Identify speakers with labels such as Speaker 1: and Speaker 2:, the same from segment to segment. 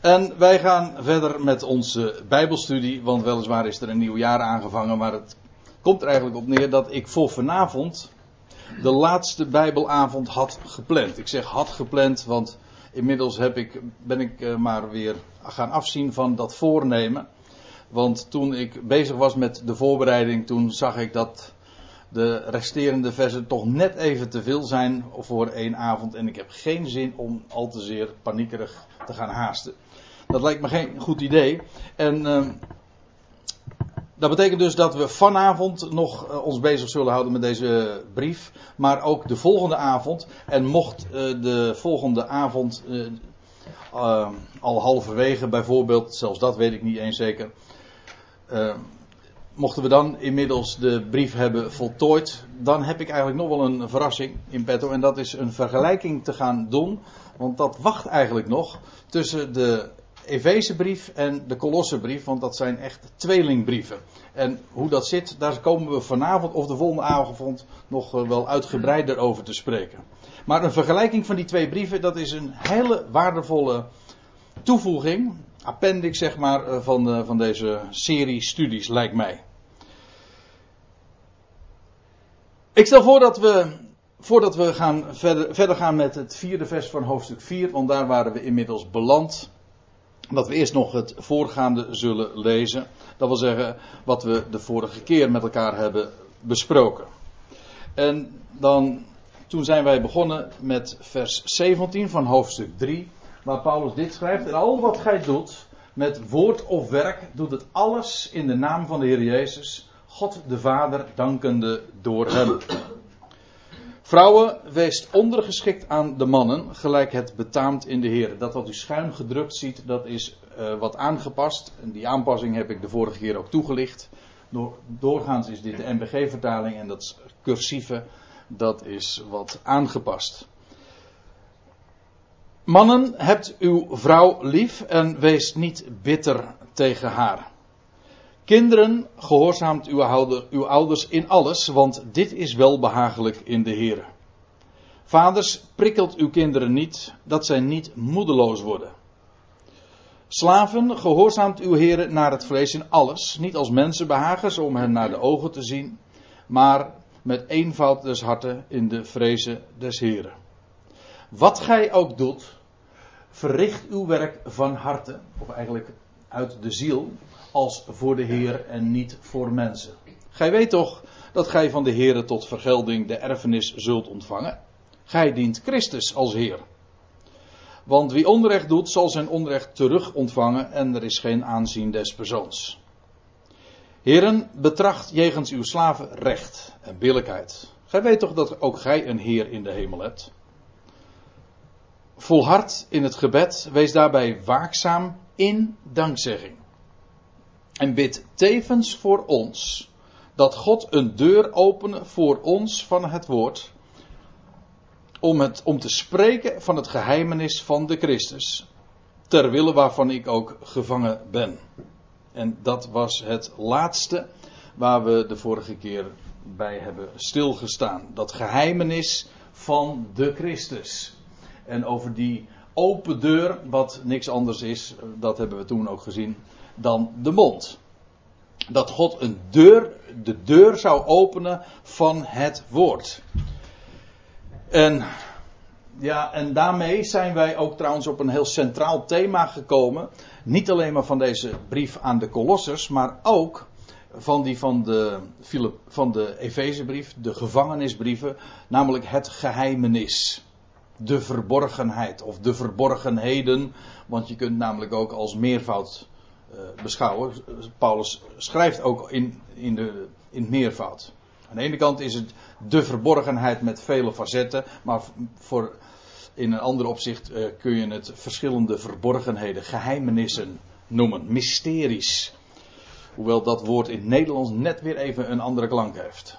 Speaker 1: En wij gaan verder met onze Bijbelstudie, want weliswaar is er een nieuw jaar aangevangen, maar het komt er eigenlijk op neer dat ik voor vanavond de laatste Bijbelavond had gepland. Ik zeg had gepland, want inmiddels heb ik, ben ik eh, maar weer gaan afzien van dat voornemen. Want toen ik bezig was met de voorbereiding, toen zag ik dat de resterende versen toch net even te veel zijn voor één avond. En ik heb geen zin om al te zeer paniekerig te gaan haasten. Dat lijkt me geen goed idee. En uh, dat betekent dus dat we vanavond nog uh, ons bezig zullen houden met deze brief. Maar ook de volgende avond. En mocht uh, de volgende avond uh, al halverwege bijvoorbeeld, zelfs dat weet ik niet eens zeker. mochten we dan inmiddels de brief hebben voltooid, dan heb ik eigenlijk nog wel een verrassing in petto. En dat is een vergelijking te gaan doen. Want dat wacht eigenlijk nog tussen de Efezebrief en de Kolossenbrief, want dat zijn echt tweelingbrieven. En hoe dat zit, daar komen we vanavond of de volgende avond nog eh, wel uitgebreider over te spreken. Maar een vergelijking van die twee brieven, dat is een hele waardevolle toevoeging, appendix zeg maar, eh, van, eh, van deze serie studies, lijkt mij. Ik stel voor dat we, voordat we gaan verder, verder gaan met het vierde vers van hoofdstuk 4, want daar waren we inmiddels beland dat we eerst nog het voorgaande zullen lezen. Dat wil zeggen wat we de vorige keer met elkaar hebben besproken. En dan, toen zijn wij begonnen met vers 17 van hoofdstuk 3, waar Paulus dit schrijft. En al wat gij doet, met woord of werk, doet het alles in de naam van de Heer Jezus, God de Vader, dankende door hem. Vrouwen, wees ondergeschikt aan de mannen, gelijk het betaamt in de Heer. Dat wat u schuin gedrukt ziet, dat is uh, wat aangepast. En die aanpassing heb ik de vorige keer ook toegelicht. Door, doorgaans is dit de MBG-vertaling en dat cursieve, dat is wat aangepast. Mannen, hebt uw vrouw lief en wees niet bitter tegen haar. Kinderen, gehoorzaamt uw, uw ouders in alles, want dit is wel behagelijk in de Heer. Vaders, prikkelt uw kinderen niet, dat zij niet moedeloos worden. Slaven, gehoorzaamt uw heren naar het vlees in alles, niet als mensenbehagers om hen naar de ogen te zien, maar met eenvoud des harten in de vrezen des heren. Wat gij ook doet, verricht uw werk van harte, of eigenlijk uit de ziel, als voor de Heer en niet voor mensen. Gij weet toch dat gij van de Heer tot vergelding de erfenis zult ontvangen? Gij dient Christus als Heer. Want wie onrecht doet, zal zijn onrecht terug ontvangen en er is geen aanzien des persoons. Heren, betracht jegens uw slaven recht en billijkheid. Gij weet toch dat ook gij een Heer in de hemel hebt? Volhard in het gebed, wees daarbij waakzaam in dankzegging. En bid tevens voor ons dat God een deur opene voor ons van het woord. Om, het, om te spreken van het geheimenis van de Christus. Ter wille waarvan ik ook gevangen ben. En dat was het laatste waar we de vorige keer bij hebben stilgestaan. Dat geheimenis van de Christus. En over die open deur, wat niks anders is, dat hebben we toen ook gezien dan de mond. Dat God een deur, de deur zou openen van het woord. En, ja, en daarmee zijn wij ook trouwens op een heel centraal thema gekomen. Niet alleen maar van deze brief aan de Kolossers, maar ook van die van de, van de Efezebrief, de gevangenisbrieven, namelijk het geheimenis. De verborgenheid of de verborgenheden, want je kunt namelijk ook als meervoud uh, beschouwen. Paulus schrijft ook in, in, de, in het meervoud. Aan de ene kant is het de verborgenheid met vele facetten, maar voor, in een ander opzicht uh, kun je het verschillende verborgenheden, geheimenissen noemen, mysteries. Hoewel dat woord in het Nederlands net weer even een andere klank heeft.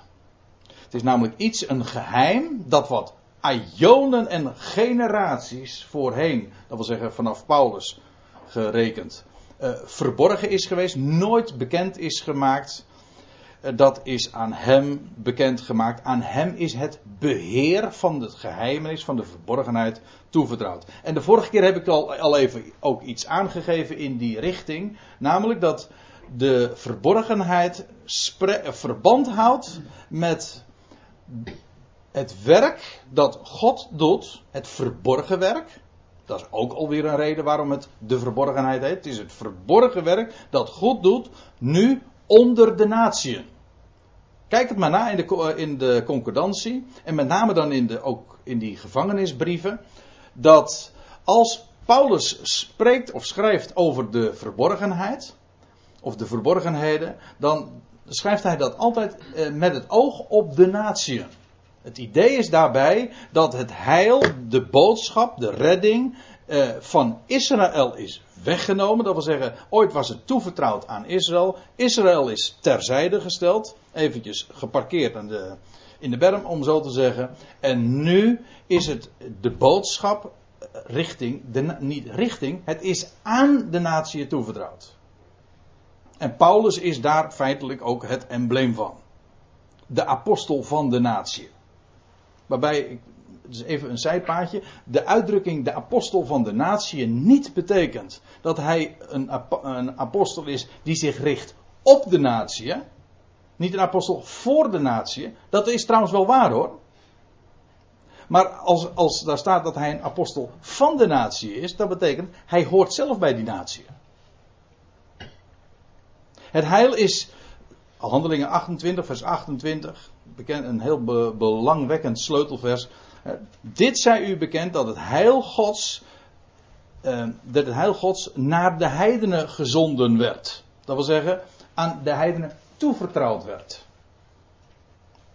Speaker 1: Het is namelijk iets, een geheim, dat wat aionen en generaties voorheen, dat wil zeggen vanaf Paulus gerekend, uh, verborgen is geweest, nooit bekend is gemaakt. eh, dat is aan hem bekendgemaakt. Aan hem is het beheer van het geheimenis, van de verborgenheid toevertrouwd. En de vorige keer heb ik al, al even ook iets aangegeven in die richting. Namelijk dat de verborgenheid verband houdt met het werk dat God doet, het verborgen werk. Dat is ook alweer een reden waarom het de verborgenheid heet. Het is het verborgen werk dat God doet, nu onder de natieën. Kijk het maar na in de, in de concordantie. En met name dan in de, ook in die gevangenisbrieven. Dat als Paulus spreekt of schrijft over de verborgenheid. Of de verborgenheden. Dan schrijft hij dat altijd eh, met het oog op de natieën. Het idee is daarbij dat het heil, de boodschap, de redding eh, van Israël is weggenomen. Dat wil zeggen, ooit was het toevertrouwd aan Israël. Israël is terzijde gesteld. Eventjes geparkeerd aan de, in de berm, om zo te zeggen. En nu is het de boodschap richting, de, niet richting, het is aan de natie toevertrouwd. En Paulus is daar feitelijk ook het embleem van. De apostel van de natie. Waarbij, dus even een zijpaadje, de uitdrukking de apostel van de natie niet betekent dat hij een, een apostel is die zich richt op de natie. Niet een apostel voor de natie. Dat is trouwens wel waar hoor. Maar als, als daar staat dat hij een apostel van de natie is, dat betekent hij hoort zelf bij die natie. Het heil is, handelingen 28, vers 28, bekend, een heel belangwekkend sleutelvers. Dit zij u bekend dat het heil Gods, uh, dat het heil Gods naar de heidenen gezonden werd. Dat wil zeggen, aan de heidenen toevertrouwd werd.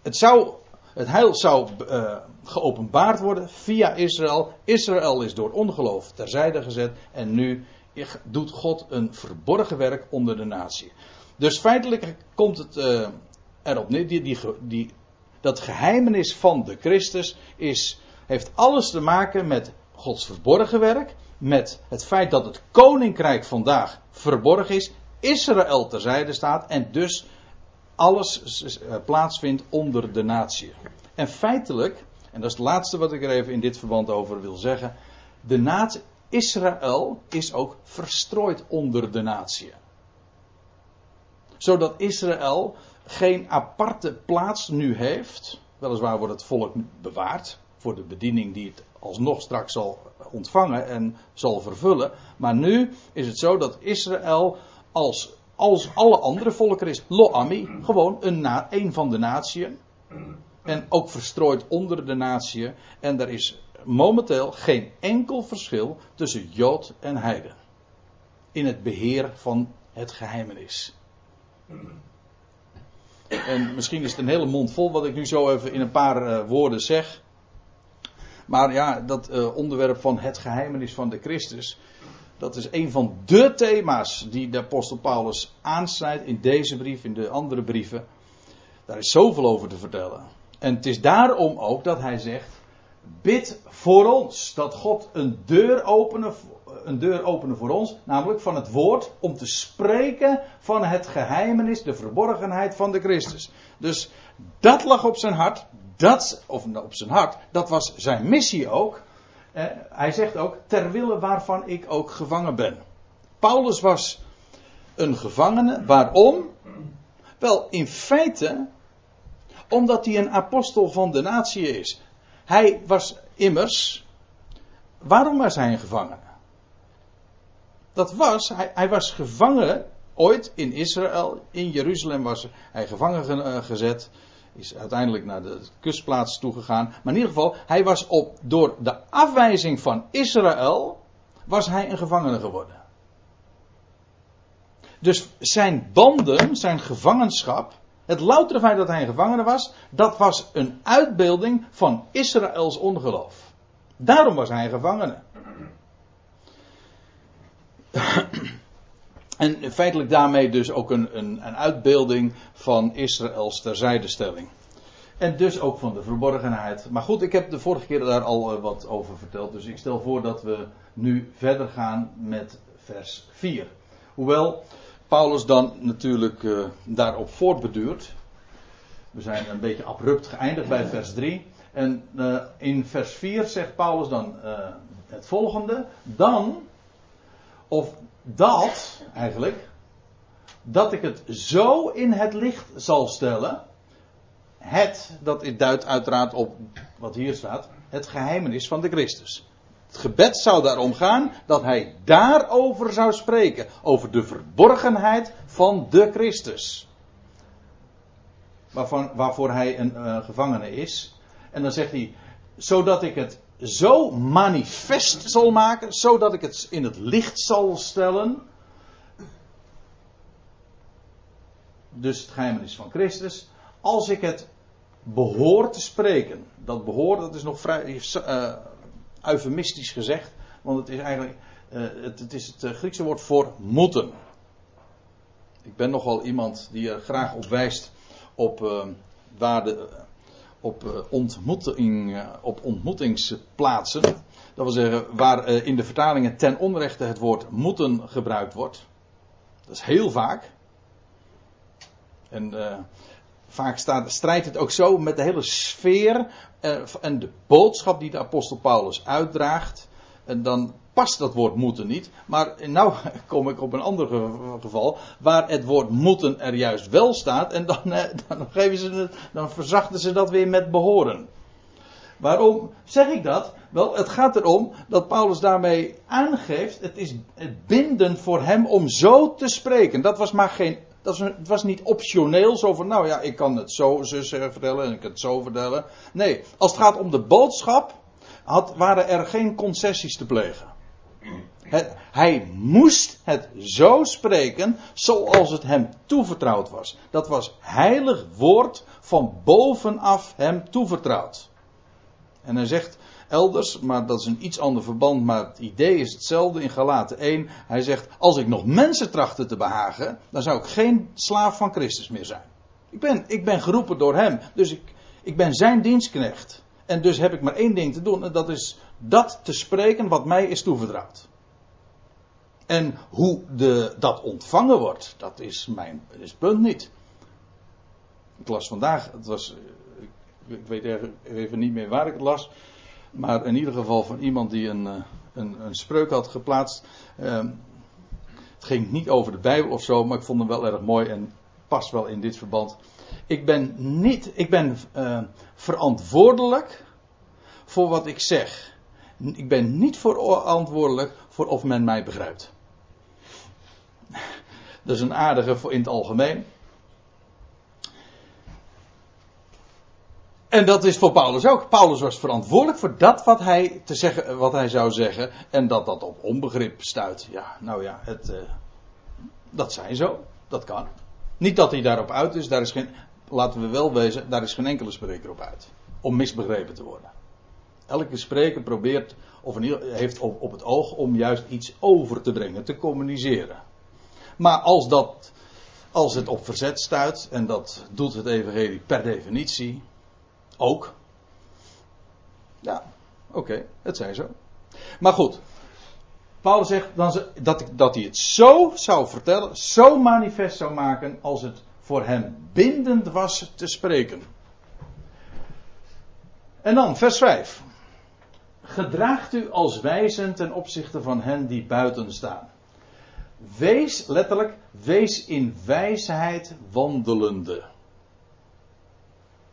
Speaker 1: Het, zou, het heil zou uh, geopenbaard worden via Israël. Israël is door ongeloof terzijde gezet en nu doet God een verborgen werk onder de natie. Dus feitelijk komt het uh, erop neer, die, die, dat geheimenis van de Christus is, heeft alles te maken met Gods verborgen werk, met het feit dat het koninkrijk vandaag verborgen is, Israël terzijde staat en dus alles eh, plaatsvindt onder de natie. En feitelijk, en dat is het laatste wat ik er even in dit verband over wil zeggen, de natie Israël is ook verstrooid onder de natie. Zodat Israël geen aparte plaats nu heeft. Weliswaar wordt het volk bewaard voor de bediening die het alsnog straks zal ontvangen en zal vervullen. Maar nu is het zo dat Israël als, als alle andere volkeren is, Lo-Ami, gewoon een, na, een van de natieën. En ook verstrooid onder de natieën. En er is momenteel geen enkel verschil tussen Jood en Heiden. In het beheer van het geheimenis. En misschien is het een hele mond vol wat ik nu zo even in een paar uh, woorden zeg. Maar ja, dat uh, onderwerp van het geheimenis van de Christus. Dat is een van de thema's die de apostel Paulus aansnijdt in deze brief, in de andere brieven. Daar is zoveel over te vertellen. En het is daarom ook dat hij zegt: bid voor ons dat God een deur openen een deur openen voor ons, namelijk van het woord, om te spreken van het geheimenis, de verborgenheid van de Christus. Dus dat lag op zijn hart, dat, of op zijn hart, dat was zijn missie ook. Eh, hij zegt ook, ter wille waarvan ik ook gevangen ben. Paulus was een gevangene, waarom? Wel, in feite, omdat hij een apostel van de natie is. Hij was immers, waarom was hij een gevangene? Dat was, hij, hij, was gevangen ooit in Israël, in Jeruzalem was hij gevangen eh, gezet, is uiteindelijk naar de kustplaats toegegaan. Maar in ieder geval, hij was op, door de afwijzing van Israël, was hij een gevangene geworden. Dus zijn banden, zijn gevangenschap, het loutere feit dat hij een gevangene was, dat was een uitbeelding van Israëls ongeloof. Daarom was hij een gevangene. en feitelijk daarmee dus ook een, een, een uitbeelding van Israëls terzijdestelling. En dus ook van de verborgenheid. Maar goed, ik heb de vorige keer daar al eh, wat over verteld. Dus ik stel voor dat we nu verder gaan met vers 4. Hoewel Paulus dan natuurlijk uh, daarop voortbeduurt. We zijn een beetje abrupt geëindigd bij vers 3. En uh, in vers 4 zegt Paulus dan het volgende. Dan, of dat eigenlijk, dat ik het zo in het licht zal stellen. Het, dat duidt uiteraard op wat hier staat, het geheimenis van de Christus. Het gebed zou daarom gaan dat hij daarover zou spreken. Over de verborgenheid van de Christus. Waarvoor hij een uh, gevangene is. En dan zegt hij, zodat ik het zo manifest zal maken, zodat ik het in het licht zal stellen. Dus het geheimenis van Christus. Als ik het behoor te spreken. Dat behoor, dat is nog vrij uh, eufemistisch gezegd. Want het is eigenlijk, uh, het, is het uh, Griekse woord voor moeten. Ik ben nogal iemand die er graag op wijst op waar de op, uh, ontmoeting, uh, op ontmoetingsplaatsen. Dat wil zeggen, waar uh, in de vertalingen ten onrechte het woord moeten gebruikt wordt. Dat is heel vaak. En vaak staat, strijdt het ook zo met de hele sfeer en de boodschap die de apostel Paulus uitdraagt. En dan past dat woord moeten niet. Maar nou kom ik op een ander geval. Waar het woord moeten er juist wel staat. En dan, eh, dan, geven ze het, dan verzachten ze dat weer met behoren. Waarom zeg ik dat? Wel, het gaat erom dat Paulus daarmee aangeeft. Het is bindend voor hem om zo te spreken. Dat was maar geen. Dat was, het was niet optioneel, zo van, nou ja, ik kan het zo, zo vertellen en ik kan het zo vertellen. Nee, als het gaat om de boodschap, had, waren er geen concessies te plegen. Hij moest het zo spreken zoals het hem toevertrouwd was. Dat was heilig woord van bovenaf hem toevertrouwd. En hij zegt elders, maar dat is een iets ander verband, maar het idee is hetzelfde in Galaten 1. Hij zegt, als ik nog mensen trachtte te behagen, dan zou ik geen slaaf van Christus meer zijn. Ik ben, ik ben geroepen door hem, dus ik, ik ben zijn dienstknecht. En dus heb ik maar één ding te doen, en dat is dat te spreken wat mij is toevertrouwd. En hoe de, dat ontvangen wordt, dat is mijn is punt niet. Ik las vandaag, het was, ik, weet even niet meer waar ik het las, maar in ieder geval van iemand die een, eh, een, een spreuk had geplaatst. Ehm, het ging niet over de Bijbel of zo, maar ik vond hem wel erg mooi en past wel in dit verband. Ik ben niet, ik ben uh, verantwoordelijk voor wat ik zeg. Ik ben niet verantwoordelijk voor of men mij begrijpt. Dat is een aardige voor in het algemeen. En dat is voor Paulus ook. Paulus was verantwoordelijk voor dat wat hij, te zeggen, wat hij zou zeggen. En dat dat op onbegrip stuit. Ja, nou ja, het, uh, dat zijn zo. Dat kan. Niet dat hij daarop uit is. Daar is geen, laten we wel wezen, daar is geen enkele spreker op uit. Om misbegrepen te worden. Elke spreker probeert, of heeft op, het oog om juist iets over te brengen, te communiceren. Maar als, dat, als het op verzet stuit, en dat doet het evangelie per definitie ook. Ja, oké, het zijn zo. Maar goed, Paulus zegt dan dat, dat hij het zo zou vertellen, zo manifest zou maken, als het voor hem bindend was te spreken. En dan, vers 5. Gedraagt u als wijzen ten opzichte van hen die buiten staan. Wees, letterlijk, wees in wijsheid wandelende.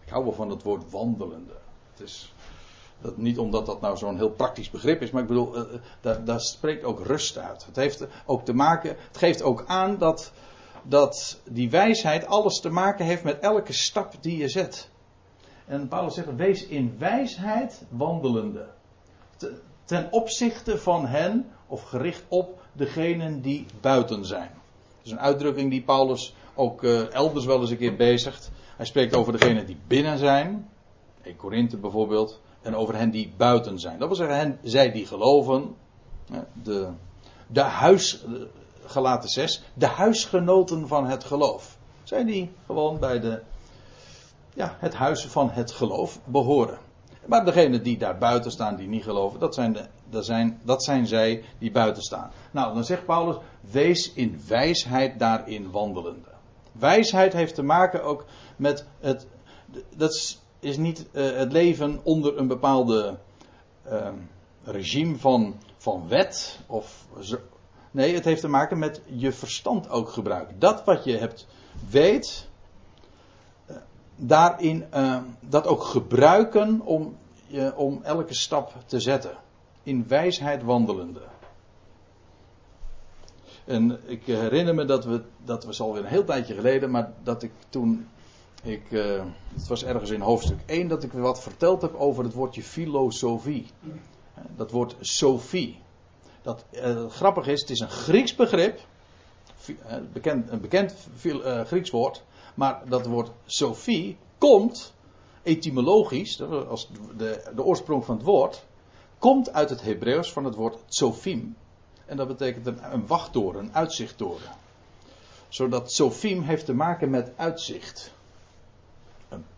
Speaker 1: Ik hou wel van het woord wandelende. Het is dat niet omdat dat nou zo'n heel praktisch begrip is, maar ik bedoel, uh, daar, daar, spreekt ook rust uit. Het heeft ook te maken, het geeft ook aan dat, dat die wijsheid alles te maken heeft met elke stap die je zet. En Paulus zegt, wees in wijsheid wandelende. Ten opzichte van hen, of gericht op degenen die buiten zijn. Dat is een uitdrukking die Paulus ook uh, elders wel eens een keer bezigt. Hij spreekt over degenen die binnen zijn. In Korinthe bijvoorbeeld. En over hen die buiten zijn. Dat wil zeggen, hen, zij die geloven. De, de huis, gelaten 6. De huisgenoten van het geloof. Zij die gewoon bij de, ja, het huis van het geloof behoren. Maar degenen die daar buiten staan, die niet geloven, dat zijn, de, dat, zijn, dat zijn zij die buiten staan. Nou, dan zegt Paulus, wees in wijsheid daarin wandelende. Wijsheid heeft te maken ook met het, dat is, is niet uh, het leven onder een bepaalde uh, regime van, van wet. Of. Nee, het heeft te maken met je verstand ook gebruiken. Dat wat je hebt weet, uh, daarin dat ook gebruiken om, om elke stap te zetten. In wijsheid wandelende. En ik herinner me dat we, dat was alweer een heel tijdje geleden, maar dat ik toen, ik, uh, het was ergens in hoofdstuk 1, dat ik wat verteld heb over het woordje filosofie. Dat woord Sophie. Dat uh, grappig is, het is een Grieks begrip, bekend, een bekend Grieks woord, maar dat woord Sophie komt etymologisch, als de, de oorsprong van het woord, komt uit het Hebreeuws van het woord Tsofim. En dat betekent een, een wachttoren, een uitzichttoren. Zodat Sofiem heeft te maken met uitzicht.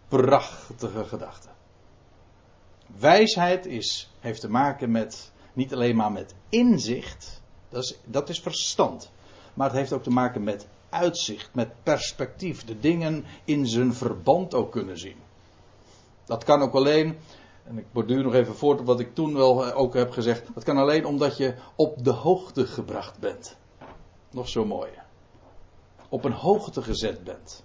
Speaker 1: Prachtige gedachte. Wijsheid is, heeft te maken met niet alleen maar met inzicht, dat is, dat is verstand. Maar het heeft ook te maken met uitzicht, met perspectief. De dingen in zijn verband ook kunnen zien. Dat kan ook alleen en ik borduur nog even voort op wat ik toen wel eh, ook heb gezegd. Dat kan alleen omdat je op de hoogte gebracht bent. Nog zo mooi. Op een hoogte gezet bent.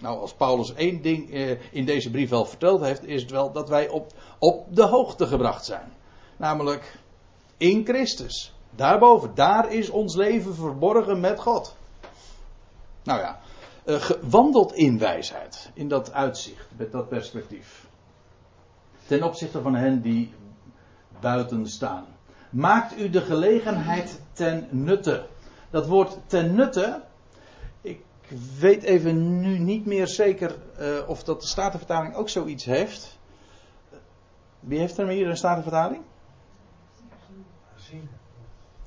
Speaker 1: Nou, als Paulus één ding eh, in deze brief wel verteld heeft, is het wel dat wij op, op de hoogte gebracht zijn. Namelijk in Christus. Daarboven, daar is ons leven verborgen met God. Nou ja, uh, gewandeld in wijsheid, in dat uitzicht, met dat perspectief ten opzichte van hen die buiten staan. Maakt u de gelegenheid ten nutte. Dat woord ten nutte, weet even nu niet meer zeker uh, of dat de Statenvertaling ook zoiets heeft. Wie heeft er hier een Statenvertaling?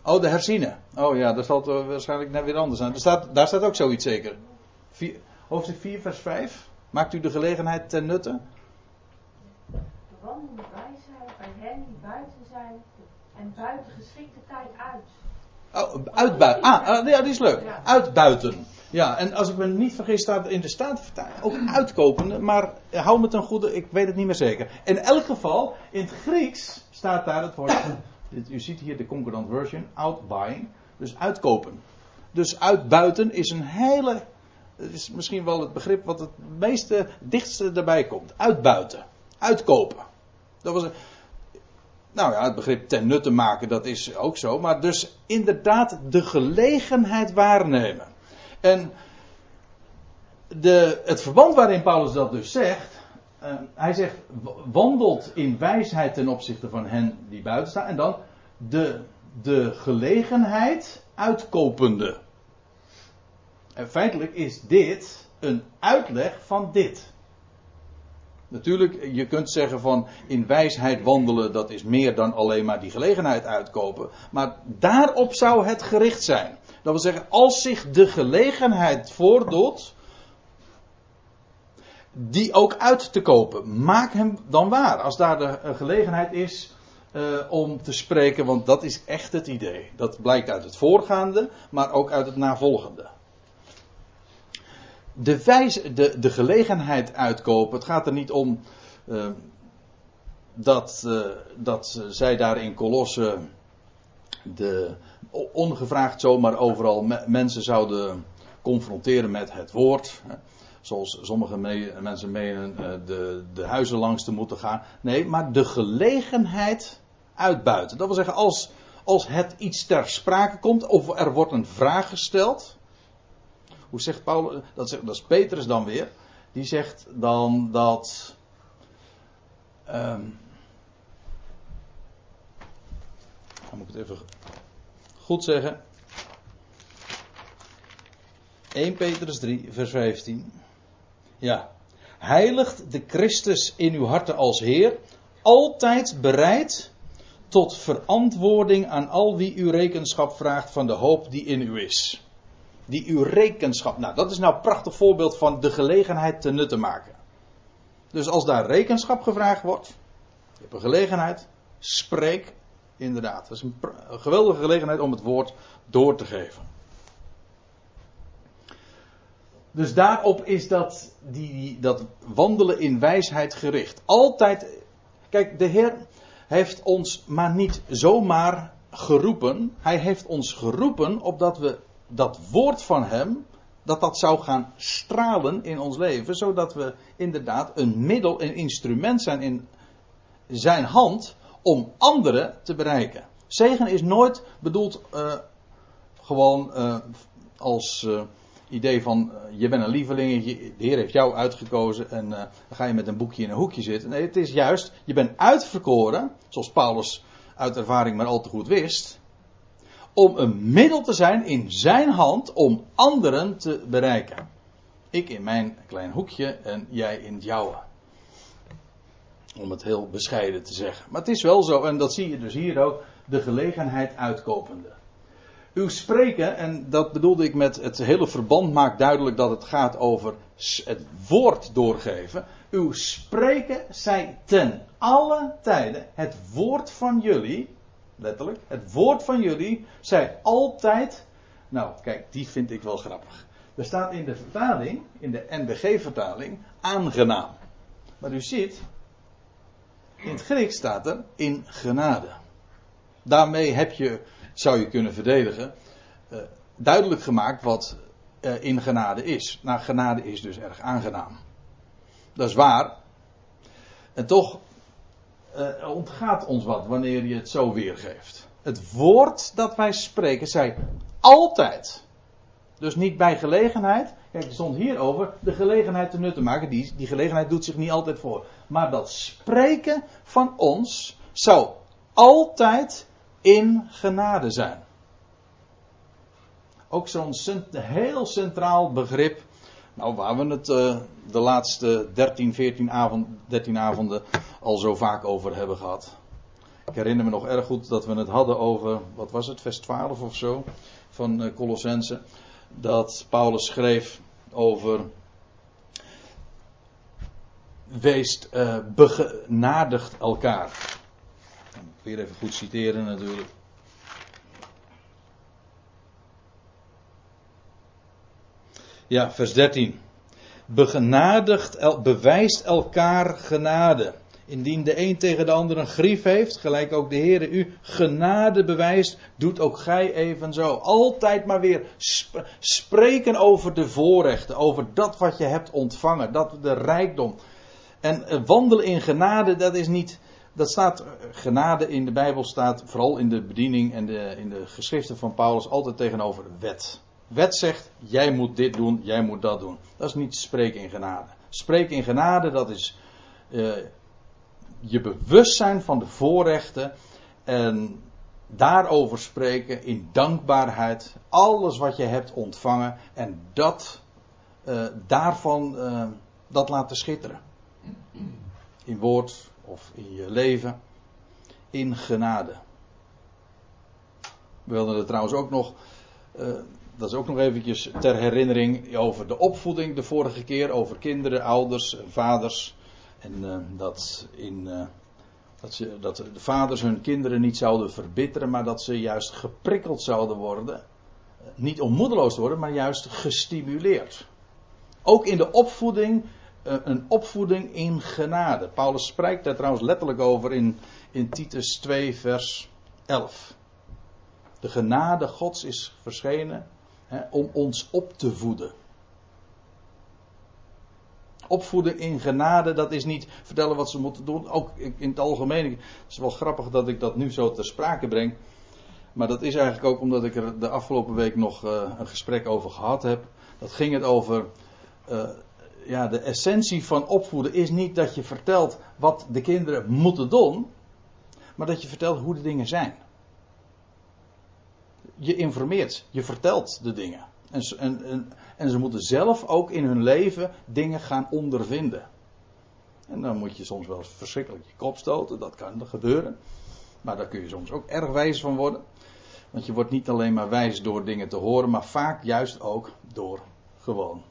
Speaker 1: Oh, de herziene. Oh ja, dat zal het waarschijnlijk net weer anders zijn. Staat, daar staat ook zoiets zeker. Vier, hoofdstuk 4, vers 5. Maakt u de gelegenheid ten nutte
Speaker 2: wandel wijsheid bij hen die buiten zijn en buiten geschikte tijd uit. Oh,
Speaker 1: uitbuiten. Ah, ah, ja, die is leuk. Uitbuiten. Ja, en als ik me niet vergis, staat in de Statenvertaling ook uitkopende, maar hou me ten goede, ik weet het niet meer zeker. In elk geval, in het Grieks staat daar het woord, u ziet hier de concordant version, outbuying, dus uitkopen. Dus uitbuiten is een hele, is misschien wel het begrip wat het meeste, dichtste erbij komt. Uitbuiten, uitkopen. Dat was een, nou ja, het begrip ten nutte maken, dat is ook zo. Maar dus inderdaad de gelegenheid waarnemen. En de, het verband waarin Paulus dat dus zegt. Uh, hij zegt, wandelt in wijsheid ten opzichte van hen die buiten staan. En dan de, de gelegenheid uitkopende. En feitelijk is dit een uitleg van dit. Natuurlijk, je kunt zeggen van in wijsheid wandelen, dat is meer dan alleen maar die gelegenheid uitkopen. Maar daarop zou het gericht zijn. Dat wil zeggen, als zich de gelegenheid voordoet, die ook uit te kopen, maak hem dan waar. Als daar de gelegenheid is uh, om te spreken, want dat is echt het idee. Dat blijkt uit het voorgaande, maar ook uit het navolgende de, wijze, de, de gelegenheid uitkopen. Het gaat er niet om uh, dat, dat zij daar in Colosse de, ongevraagd zomaar overal me, mensen zouden confronteren met het woord. Zoals sommige me, mensen menen uh, de, de huizen langs te moeten gaan. Nee, maar de gelegenheid uitbuiten. Dat wil zeggen, als, als het iets ter sprake komt, of er wordt een vraag gesteld hoe zegt Paulus, dat, zegt, dat is Petrus dan weer, die zegt dan dat. Um, dan moet ik het even goed zeggen. 1 Petrus 3, vers 15. Ja. Heiligt de Christus in uw harten als Heer, altijd bereid tot verantwoording aan al wie u rekenschap vraagt van de hoop die in u is die uw rekenschap. Nou, dat is nou een prachtig voorbeeld van de gelegenheid te nutten maken. Dus als daar rekenschap gevraagd wordt, je hebt een gelegenheid, spreek inderdaad. Dat is een, geweldige gelegenheid om het woord door te geven. Dus daarop is dat, die, dat wandelen in wijsheid gericht. Altijd. Kijk, de Heer heeft ons maar niet zomaar geroepen. Hij heeft ons geroepen opdat we dat woord van Hem, dat dat zou gaan stralen in ons leven, zodat we inderdaad een middel, een instrument zijn in Zijn hand om anderen te bereiken. Zegen is nooit bedoeld uh, gewoon uh, als uh, idee van je bent een lieveling, de Heer heeft jou uitgekozen en dan ga je met een boekje in een hoekje zitten. Nee, het is juist, je bent uitverkoren, zoals Paulus uit ervaring maar al te goed wist, om een middel te zijn in zijn hand om anderen te bereiken. Ik in mijn klein hoekje en jij in het jouwe. Om het heel bescheiden te zeggen. Maar het is wel zo, en dat zie je dus hier ook, de gelegenheid uitkopende. Uw spreken, en dat bedoelde ik met het hele verband, maakt duidelijk dat het gaat over het woord doorgeven. Uw spreken zij ten alle tijden het woord van jullie, letterlijk, het woord van jullie, zij altijd. Nou, kijk, die vind ik wel grappig. Er staat in de vertaling, in de NBG-vertaling, aangenaam. Maar u ziet, in het Grieks staat er in genade. Daarmee heb je, zou je kunnen verdedigen, uh, duidelijk gemaakt wat uh, in genade is. Nou, genade is dus erg aangenaam. Dat is waar. En toch uh, ontgaat ons wat wanneer je het zo weergeeft. Het woord dat wij spreken, zij altijd. Dus niet bij gelegenheid. Kijk, er stond hier over de gelegenheid te nut te maken. Die, die gelegenheid doet zich niet altijd voor. Maar dat spreken van ons zou altijd in genade zijn. Ook zo'n heel centraal begrip. Nou, waar we het uh, de laatste 13, 14 avond, 13 avonden al zo vaak over hebben gehad. Ik herinner me nog erg goed dat we het hadden over, wat was het, vers 12 of zo, van uh, Colossense. Dat Paulus schreef over. Wees uh, begenadigd elkaar. Weer even goed citeren natuurlijk. Ja, vers 13. Begenadigd, bewijst elkaar genade. Indien de een tegen de ander een grief heeft, gelijk ook de Heer u genade bewijst, doet ook gij evenzo. Altijd maar weer spreken over de voorrechten, over dat wat je hebt ontvangen, dat de rijkdom. En eh, wandelen in genade, dat is niet, dat staat, eh, genade in de Bijbel staat, vooral in de bediening en de, in de geschriften van Paulus, altijd tegenover wet. Wet zegt, jij moet dit doen, jij moet dat doen. Dat is niet spreken in genade. Spreken in genade, dat is uh, je bewustzijn van de voorrechten en daarover spreken in dankbaarheid. Alles wat je hebt ontvangen en dat, uh, daarvan, uh, dat laten schitteren. In woord of in je leven. In genade. We wilden er trouwens ook nog dat is ook nog eventjes ter herinnering over de opvoeding de vorige keer. Over kinderen, ouders, vaders. En uh, dat, in, uh, dat, ze, dat de vaders hun kinderen niet zouden verbitteren, maar dat ze juist geprikkeld zouden worden. Niet om moedeloos te worden, maar juist gestimuleerd. Ook in de opvoeding, een opvoeding in genade. Paulus spreekt daar trouwens letterlijk over in, in Titus 2, vers 11. De genade Gods is verschenen om ons op te voeden. Opvoeden in genade, dat is niet vertellen wat ze moeten doen. Ook in het algemeen. Het is wel grappig dat ik dat nu zo ter sprake breng. Maar dat is eigenlijk ook omdat ik er de afgelopen week nog uh, een gesprek over gehad heb. Dat ging het over. Uh, ja, de essentie van opvoeden is niet dat je vertelt wat de kinderen moeten doen. Maar dat je vertelt hoe de dingen zijn je informeert, je vertelt de dingen. En, en, en, ze moeten zelf ook in hun leven dingen gaan ondervinden. En dan moet je soms wel verschrikkelijk je kop stoten, dat kan gebeuren. Maar daar kun je soms ook erg wijs van worden. Want je wordt niet alleen maar wijs door dingen te horen, maar vaak juist ook door gewoon.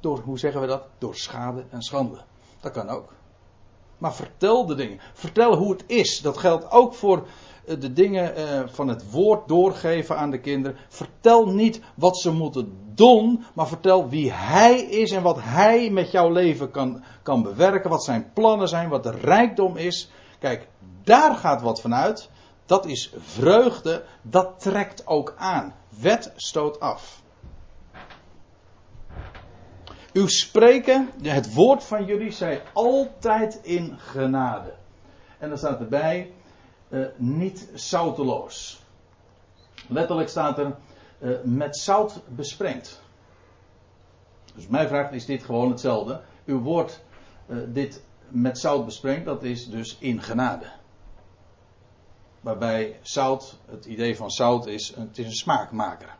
Speaker 1: Door, hoe zeggen we dat? Door schade en schande. Dat kan ook. Maar vertel de dingen. Vertel hoe het is. Dat geldt ook voor de dingen eh, van het woord doorgeven aan de kinderen. Vertel niet wat ze moeten doen, maar vertel wie hij is en wat hij met jouw leven kan, kan bewerken. Wat zijn plannen zijn, wat de rijkdom is. Kijk, daar gaat wat vanuit. Dat is vreugde, dat trekt ook aan. Wet stoot af. Uw spreken, het woord van jullie, zij altijd in genade. En dan staat erbij, uh, niet zouteloos. Letterlijk staat er, uh, met zout besprengd. Dus mijn vraag is dit gewoon hetzelfde. Uw woord, uh, dit met zout besprengd, dat is dus in genade. Waarbij zout, het idee van zout is, het is een smaakmaker.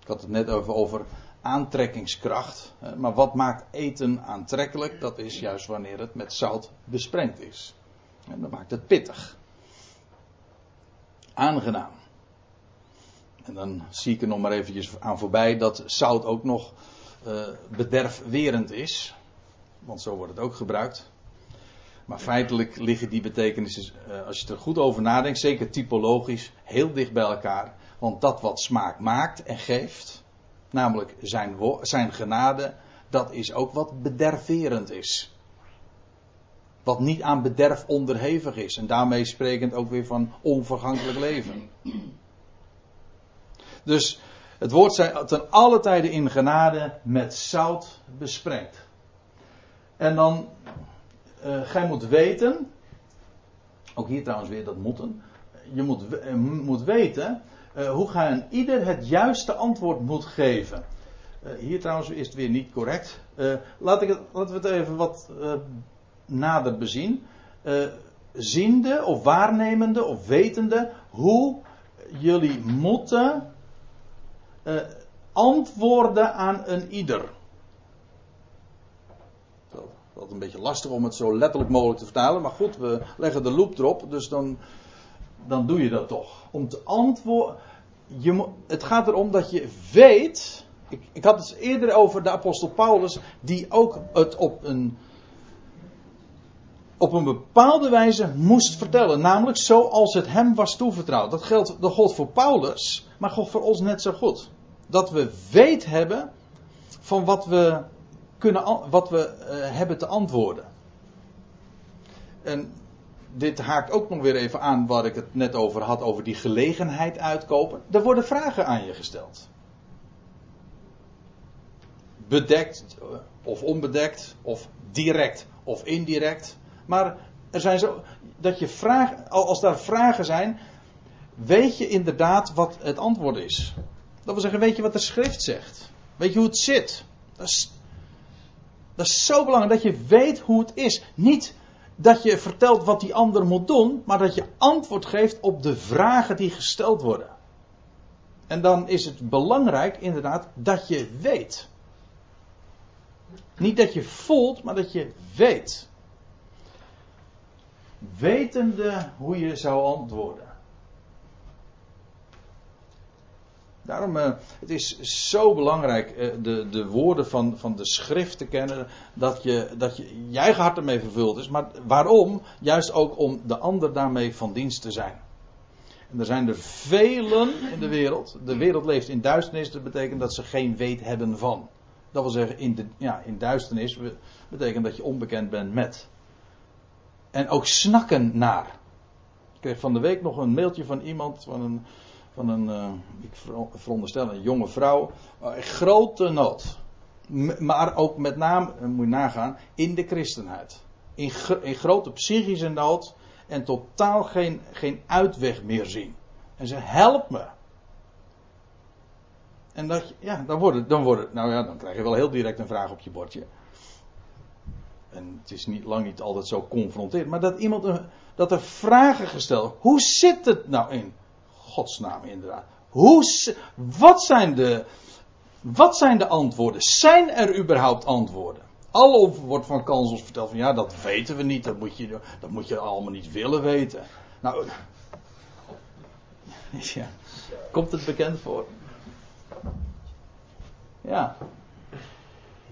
Speaker 1: Ik had het net over, over aantrekkingskracht. Maar wat maakt eten aantrekkelijk? Dat is juist wanneer het met zout besprengd is. En dat maakt het pittig. Aangenaam. En dan zie ik er nog maar eventjes aan voorbij dat zout ook nog uh, bederfwerend is. Want zo wordt het ook gebruikt. Maar feitelijk liggen die betekenissen, uh, als je er goed over nadenkt, zeker typologisch, heel dicht bij elkaar. Want dat wat smaak maakt en geeft, namelijk zijn, zijn genade, dat is ook wat bederverend is. Wat niet aan bederf onderhevig is. En daarmee sprekend ook weer van onvergankelijk leven. Dus het woord zijn ten alle tijden in genade met zout besprengd. En dan, uh, gij moet weten, ook hier trouwens weer dat moeten. Je moet, uh, moet weten uh, hoe gij aan ieder het juiste antwoord moet geven. hier trouwens is het weer niet correct. laat ik het, laten we het even wat nader bezien. Uh, ziende of waarnemende of wetende hoe jullie moeten uh, antwoorden aan een ieder. Dat is een beetje lastig om het zo letterlijk mogelijk te vertalen, maar goed, we leggen de loop erop, dus dan, dan doe je dat toch. Om te antwoorden. Het gaat erom dat je weet. Ik, ik had het eerder over de apostel Paulus, die ook het op een op een bepaalde wijze moest vertellen. Namelijk zoals het hem was toevertrouwd. Dat geldt dat God voor Paulus, maar God voor ons net zo goed. Dat we weet hebben van wat we, kunnen, wat we uh, hebben te antwoorden. En dit haakt ook nog weer even aan waar ik het net over had, over die gelegenheid uitkopen. Er worden vragen aan je gesteld. Bedekt of onbedekt, of direct of indirect. Maar er zijn zo. Dat je vragen. Als daar vragen zijn. Weet je inderdaad wat het antwoord is? Dat wil zeggen, weet je wat de schrift zegt? Weet je hoe het zit? Dat is, dat is zo belangrijk dat je weet hoe het is. Niet dat je vertelt wat die ander moet doen, maar dat je antwoord geeft op de vragen die gesteld worden. En dan is het belangrijk inderdaad dat je weet. Niet dat je voelt, maar dat je weet wetende hoe je zou antwoorden. Daarom, uh, het is zo belangrijk uh, de, de woorden van, van de schrift te kennen, dat je, dat je, je eigen hart ermee vervuld is. Maar waarom? Juist ook om de ander daarmee van dienst te zijn. En er zijn er velen in de wereld. De wereld leeft in duisternis, dat betekent dat ze geen weet hebben van. Dat wil zeggen, in, de, ja, in duisternis betekent dat je onbekend bent met. En ook snakken naar. Ik kreeg van de week nog een mailtje van iemand, van een, van een uh, ik veronderstel een jonge vrouw. Uh, grote nood. maar ook met name, uh, moet je nagaan, in de christenheid. In, grote psychische nood en totaal geen, geen uitweg meer zien. En ze help me. En dat, ja, dan wordt dan wordt nou ja, dan krijg je wel heel direct een vraag op je bordje. En het is niet, lang niet altijd zo confronterend. Maar dat iemand. Dat er vragen gesteld. Hoe zit het nou in godsnaam inderdaad? Hoe, wat, zijn de, wat zijn de antwoorden? Zijn er überhaupt antwoorden? Al wordt van kansels verteld van ja, dat weten we niet. Dat moet je, dat moet je allemaal niet willen weten. Nou. Ja, komt het bekend voor? Ja.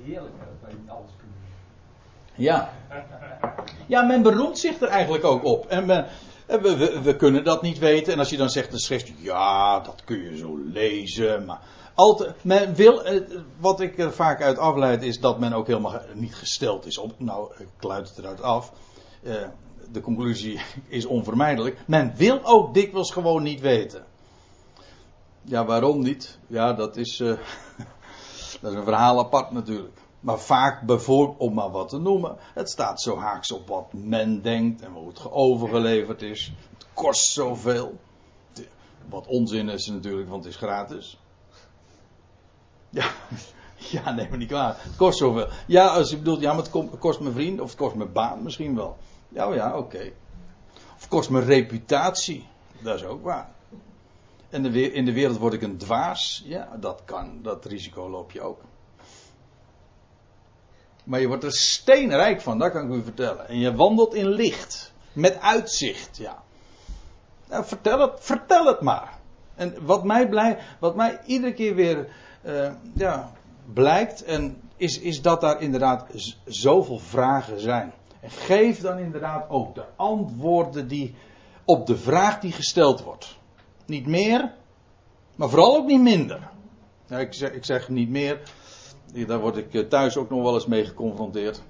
Speaker 3: Heerlijk dat wij niet alles
Speaker 1: ja. Ja, men beroemt zich er eigenlijk ook op. En Eh, We, we, we kunnen dat niet weten. En als je dan zegt de schrift, ja, dat kun je zo lezen. Maar altijd, men wil, eh, wat ik er vaak uit afleid, is dat men ook helemaal niet gesteld is op. Nou, ik luid het eruit af. Eh, de conclusie is onvermijdelijk. Men wil ook dikwijls gewoon niet weten. Ja, waarom niet? Ja, dat is, eh, dat is een verhaal apart natuurlijk. Maar vaak bijvoorbeeld, om maar wat te noemen, het staat zo haaks op wat men denkt en hoe het overgeleverd is. Het kost zoveel. Wat onzin is natuurlijk, want het is gratis. Ja, ja neem me niet kwaad. Het kost zoveel. Ja, als je bedoelt, ja, maar het kost mijn vriend of het kost mijn baan misschien wel. Ja, oh ja, oké. Of het kost mijn reputatie. Dat is ook waar. En in de wereld word ik een dwaas. Ja, dat kan. Dat risico loop je ook. Maar je wordt er steenrijk van, dat kan ik u vertellen. En je wandelt in licht. Met uitzicht, ja. Nou, vertel, het, vertel het maar. En wat mij, blij, wat mij iedere keer weer eh, ja, blijkt, en is, is dat daar inderdaad zoveel vragen zijn. En geef dan inderdaad ook de antwoorden die op de vraag die gesteld wordt. Niet meer, maar vooral ook niet minder. Ik, zeg, ik zeg niet meer, daar word ik eh, thuis ook nog wel eens mee geconfronteerd.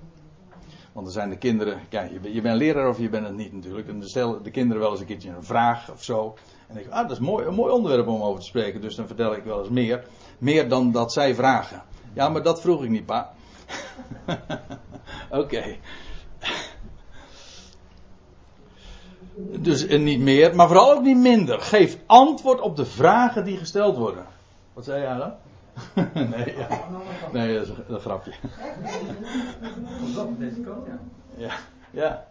Speaker 1: Want er zijn de kinderen, kijk, je bent, je bent leraar of je bent het niet natuurlijk. En dan stellen de kinderen wel eens een keertje een vraag of zo. En ik, ah, dat is mooi, een mooi onderwerp om over te spreken. Dus dan vertel ik wel eens meer. Meer dan dat zij vragen. Ja, maar dat vroeg ik niet, pa. Oké. Dus eh, niet meer, maar vooral ook niet minder. Geef antwoord op de vragen die gesteld worden. Wat zei jij dan? nee, ja. nee, dat is een, grapje.
Speaker 3: Deze ja.
Speaker 1: Ja, ja.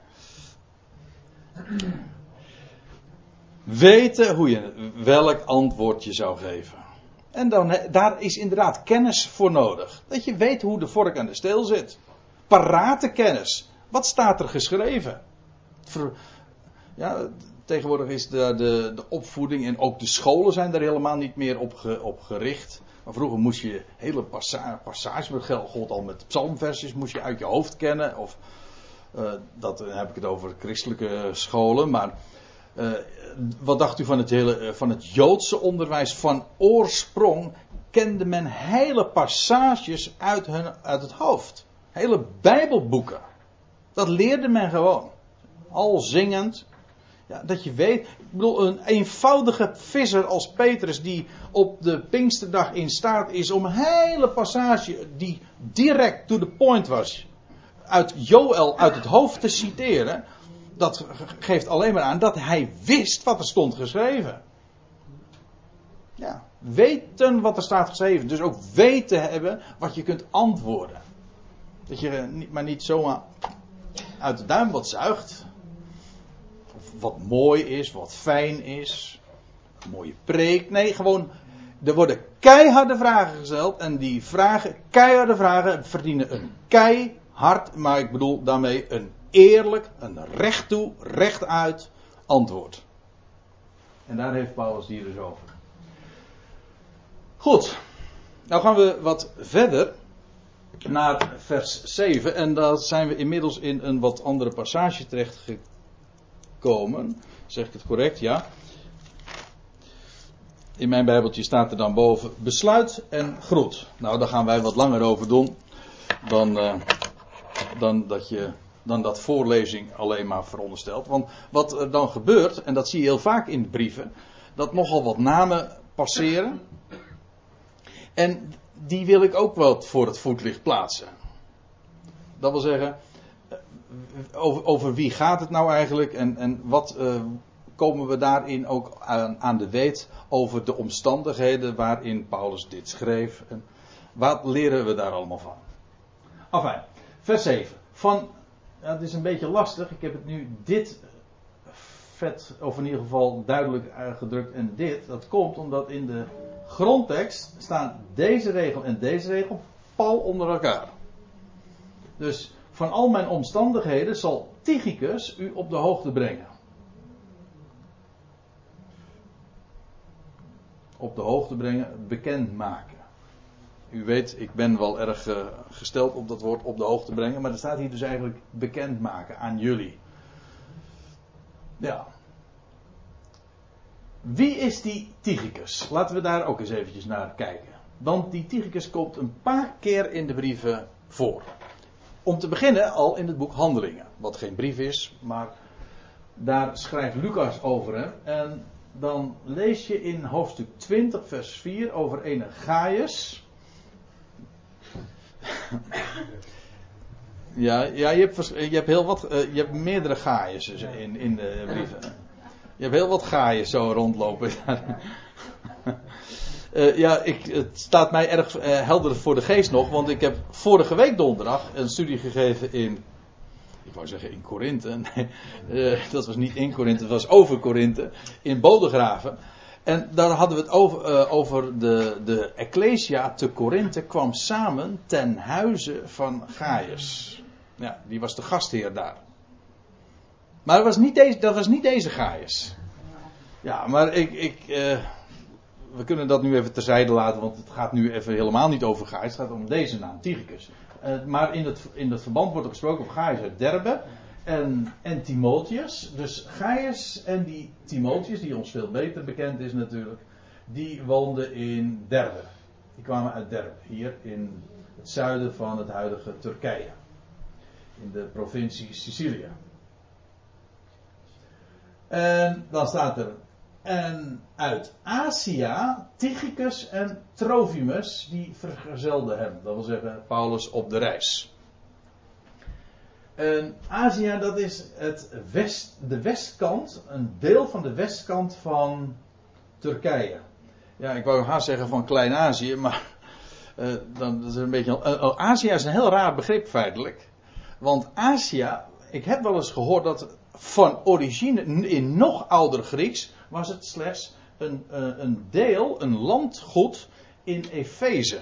Speaker 1: Weten hoe je welk antwoord je zou geven. En dan, daar is inderdaad kennis voor nodig. Dat je weet hoe de vork aan de steel zit. Parate kennis. Wat staat er geschreven? Ja, tegenwoordig is de, de, de opvoeding en ook de scholen zijn er helemaal niet meer op, op gericht. Maar vroeger moest je hele passa passages, met gold al met psalmversies, moest je uit je hoofd kennen. Of eh, dat dan heb ik het over christelijke scholen. Maar eh, wat dacht u van het, hele, eh, van het Joodse onderwijs? Van oorsprong kende men hele passages uit, hun, uit het hoofd. Hele Bijbelboeken. Dat leerde men gewoon. Al zingend. Ja, dat je weet. Bedoel, een eenvoudige visser als Petrus, die op de Pinksterdag in staat is om een hele passage die direct to the point was, uit Joël uit het hoofd te citeren. Dat geeft alleen maar aan dat hij wist wat er stond geschreven. Ja, weten wat er staat geschreven. Dus ook weten hebben wat je kunt antwoorden. Dat je maar niet zomaar uit de duim wat zuigt. Wat mooi is, wat fijn is. Een mooie preek. Nee, gewoon. Er worden keiharde vragen gesteld. En die vragen, keiharde vragen, verdienen een keihard, maar ik bedoel daarmee een eerlijk, een recht toe, antwoord. En daar heeft Paulus hier dus over. Goed. Nou gaan we wat verder naar vers 7. En daar zijn we inmiddels in een wat andere passage terechtgekomen. Zeg ik het correct? Ja. In mijn Bijbeltje staat er dan boven besluit en groet. Nou, daar gaan wij wat langer over doen dan, eh, dan, dat, je, dan dat voorlezing alleen maar veronderstelt. Want wat er dan gebeurt, en dat zie je heel vaak in de brieven, dat nogal wat namen passeren. En die wil ik ook wel voor het voetlicht plaatsen. Dat wil zeggen, over, over wie gaat het nou eigenlijk en, en wat eh, komen we daarin ook aan, aan de weet over de omstandigheden waarin Paulus dit schreef. En wat leren we daar allemaal van? Enfin, vers 7. Van, het is een beetje lastig, ik heb het nu dit vet, of in ieder geval duidelijk uitgedrukt en dit. Dat komt omdat in de grondtekst staan deze regel en deze regel pal onder elkaar. Dus van al mijn omstandigheden zal Tychicus u op de hoogte brengen. Op de hoogte brengen, bekend maken. U weet, ik ben wel erg uh, gesteld op dat woord op de hoogte brengen, maar er staat hier dus eigenlijk bekend maken aan jullie. Ja, wie is die Tychicus? Laten we daar ook eens eventjes naar kijken. Want die Tychicus komt een paar keer in de brieven voor. Om te beginnen al in het boek Handelingen. Wat geen brief is, maar daar schrijft Lucas over hem. En dan lees je in hoofdstuk 20, vers 4 over een Gaius. Ja, je, hebt, je hebt heel wat. eh, je hebt meerdere Gaius in, in de brieven. Je hebt heel wat Gaius zo rondlopen. Eh, ja, ik, het staat mij erg eh, helder voor de geest nog, want ik heb vorige week donderdag een studie gegeven in. Ik wou zeggen in Korinthe. Nee, eh, dat was niet in Korinthe, het was over Korinthe. In Bodegraven. En daar hadden we het over, over de, de Ecclesia te Korinthe kwam samen ten huize van Gaius. Ja, die was de gastheer daar. Maar dat was niet deze, dat was niet deze Gaius. Ja, maar ik, ik, we kunnen dat nu even terzijde laten, want het gaat nu even helemaal niet over Gaius. Het gaat om deze naam, Tychicus. Eh, maar in het, in het verband wordt er gesproken over Gaius uit Derbe en, en Timotheus. Dus Gaius en die Timotheus, die ons veel beter bekend is natuurlijk, die woonden in Derbe. Die kwamen uit Derbe, hier in het zuiden van het huidige Turkije. In de provincie Sicilië. En dan staat er. En uit Azië, Tychicus en Trofimus, die vergezelden hem. Dat wil zeggen, Paulus op de reis. En Azië, dat is het west, de westkant, een deel van de westkant van Turkije. Ja, ik wou haast zeggen van Klein-Azië, maar uh, dan dat is een beetje. Uh, uh, Azië is een heel raar begrip feitelijk. Want Azië, ik heb wel eens gehoord dat van origine in nog ouder Grieks was het slechts een, een deel, een landgoed in Efeze.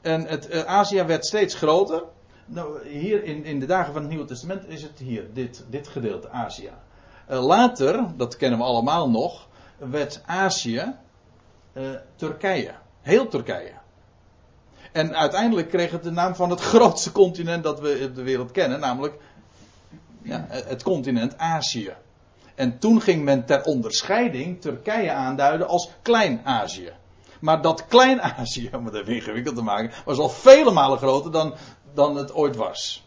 Speaker 1: En het Azië werd steeds groter. Nou, hier in, in de dagen van het Nieuwe Testament is het hier, dit, dit gedeelte, Azië. later, dat kennen we allemaal nog, werd Azië Turkije. Heel Turkije. En uiteindelijk kreeg het de naam van het grootste continent dat we op de wereld kennen, namelijk ja, het continent Azië. En toen ging men ter onderscheiding Turkije aanduiden als Klein-Azië. Maar dat Klein-Azië, om het even ingewikkeld te maken, was al vele malen groter dan, dan het ooit was.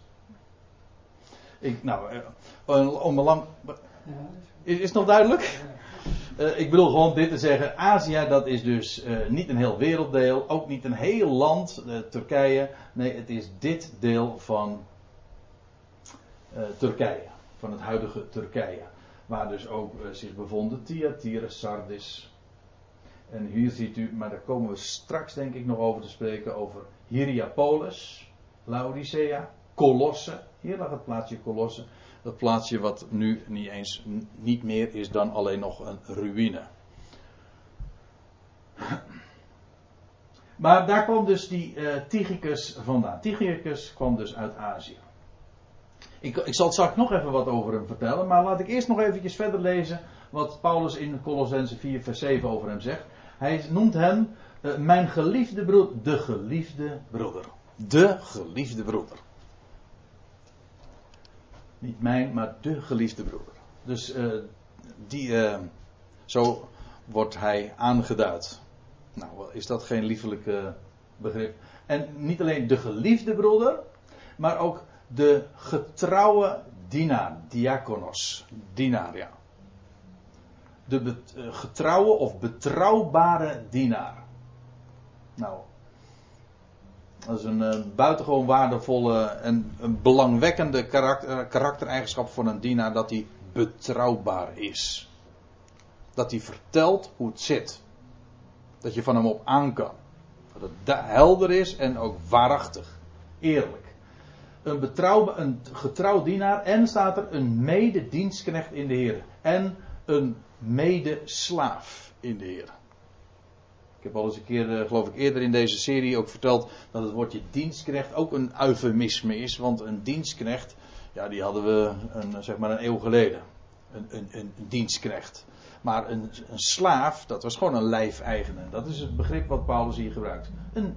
Speaker 1: Ik, nou, om een lang. Is, is het nog duidelijk? Uh, ik bedoel gewoon dit te zeggen. Azië, dat is dus uh, niet een heel werelddeel. Ook niet een heel land, uh, Turkije. Nee, het is dit deel van Turkije. Van het huidige Turkije. Waar dus ook zich bevonden Thyatira, Sardis. En hier ziet u, maar daar komen we straks denk ik nog over te spreken. Over Hierapolis, Laodicea, Colosse. Hier lag het plaatsje Colosse. Dat plaatsje wat nu niet eens niet meer is dan alleen nog een ruïne. Maar daar kwam dus die uh, Tychicus vandaan. Tychicus kwam dus uit Azië. Ik, ik, zal straks nog even wat over hem vertellen, maar laat ik eerst nog eventjes verder lezen wat Paulus in Colossense 4 vers 7 over hem zegt. Hij noemt hem uh, mijn geliefde broeder, de geliefde broeder. De geliefde broeder. Niet mijn, maar de geliefde broeder. Dus uh, die, uh, zo wordt hij aangeduid. Nou, is dat geen liefelijk begrip? En niet alleen de geliefde broeder, maar ook de getrouwe dienaar, diakonos, dienaar, ja. De bet, getrouwe of betrouwbare dienaar. Nou, dat is een uh, buitengewoon waardevolle en een belangwekkende karakter, karaktereigenschap van een dienaar dat hij betrouwbaar is. Dat hij vertelt hoe het zit. Dat je van hem op aan kan. Dat het helder is en ook waarachtig. Eerlijk. Een, een getrouw dienaar en staat er een mededienstknecht in de Heer. En een medeslaaf in de Heer. Ik heb al eens een keer, uh, geloof ik, eerder in deze serie ook verteld dat het woordje dienstknecht ook een eufemisme is. Want een dienstknecht, ja, die hadden we een, zeg maar een eeuw geleden. Een, een, een dienstknecht. Maar een, een, slaaf, dat was gewoon een lijfeigene. Dat is het begrip wat Paulus hier gebruikt. Een,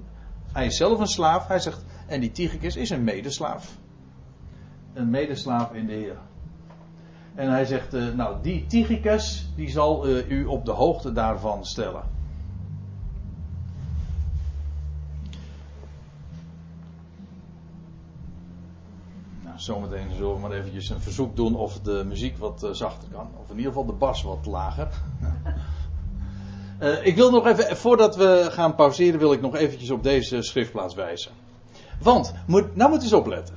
Speaker 1: hij is zelf een slaaf, hij zegt, en die Tychicus is een medeslaaf. Een medeslaaf in de Heer. En hij zegt, eh, nou die Tychicus, die zal eh, u op de hoogte daarvan stellen. Nou, zometeen zullen we maar eventjes een verzoek doen of de muziek wat eh, zachter kan. Of in ieder geval de bas wat lager. Eh, ik wil nog even, voordat we gaan pauzeren, wil ik nog eventjes op deze schriftplaats wijzen. Want, moet, nou moet eens opletten.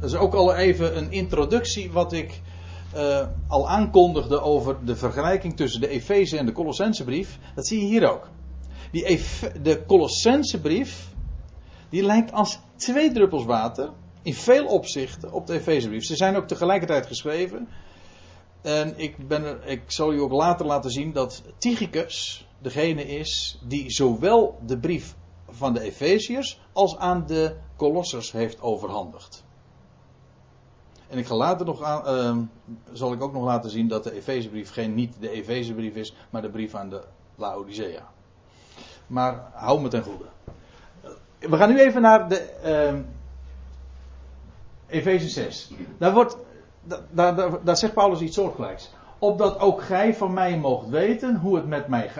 Speaker 1: Dat is ook al even een introductie wat ik eh, al aankondigde over de vergelijking tussen de Efeze en de Colossensebrief. Dat zie je hier ook. Die Efe, de Colossensebrief, die lijkt als twee druppels water in veel opzichten op de Efezebrief. Ze zijn ook tegelijkertijd geschreven. En ik, ben ik zal u ook later laten zien dat Tychicus degene is die zowel de brief van de Efeziërs als aan de Colossers heeft overhandigd. En ik ga later nog aan, uh, zal ik ook nog laten zien dat de Efezebrief geen niet de Efezebrief is, maar de brief aan de Laodicea. Maar hou me ten goede. We gaan nu even naar de uh, Efeze 6. Daar wordt daar, daar, daar, zegt Paulus iets soortgelijks. Opdat ook gij van mij moogt weten hoe het met mij,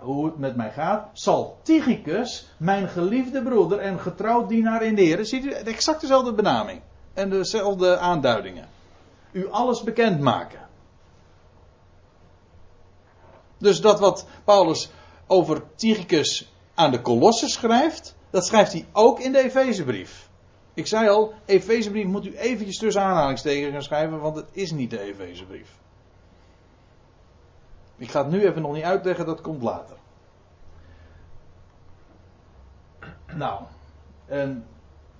Speaker 1: hoe het met mij gaat, zal Tychicus, mijn geliefde broeder en getrouwd dienaar in de Heer, ziet u exact dezelfde benaming en dezelfde aanduidingen, u alles bekend maken. Dus dat wat Paulus over Tychicus aan de Kolossen schrijft, dat schrijft hij ook in de Efezebrief. Ik zei al, Efezebrief moet u eventjes tussen aanhalingstekens gaan schrijven, want het is niet de Efezebrief. Ik ga het nu even nog niet uitleggen, dat komt later. Nou, en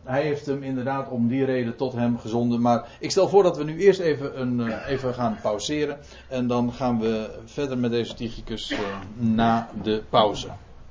Speaker 1: hij heeft hem inderdaad om die reden tot hem gezonden. Maar ik stel voor dat we nu eerst even, een, even gaan pauzeren. En dan gaan we verder met deze Tychicus uh, na de pauze.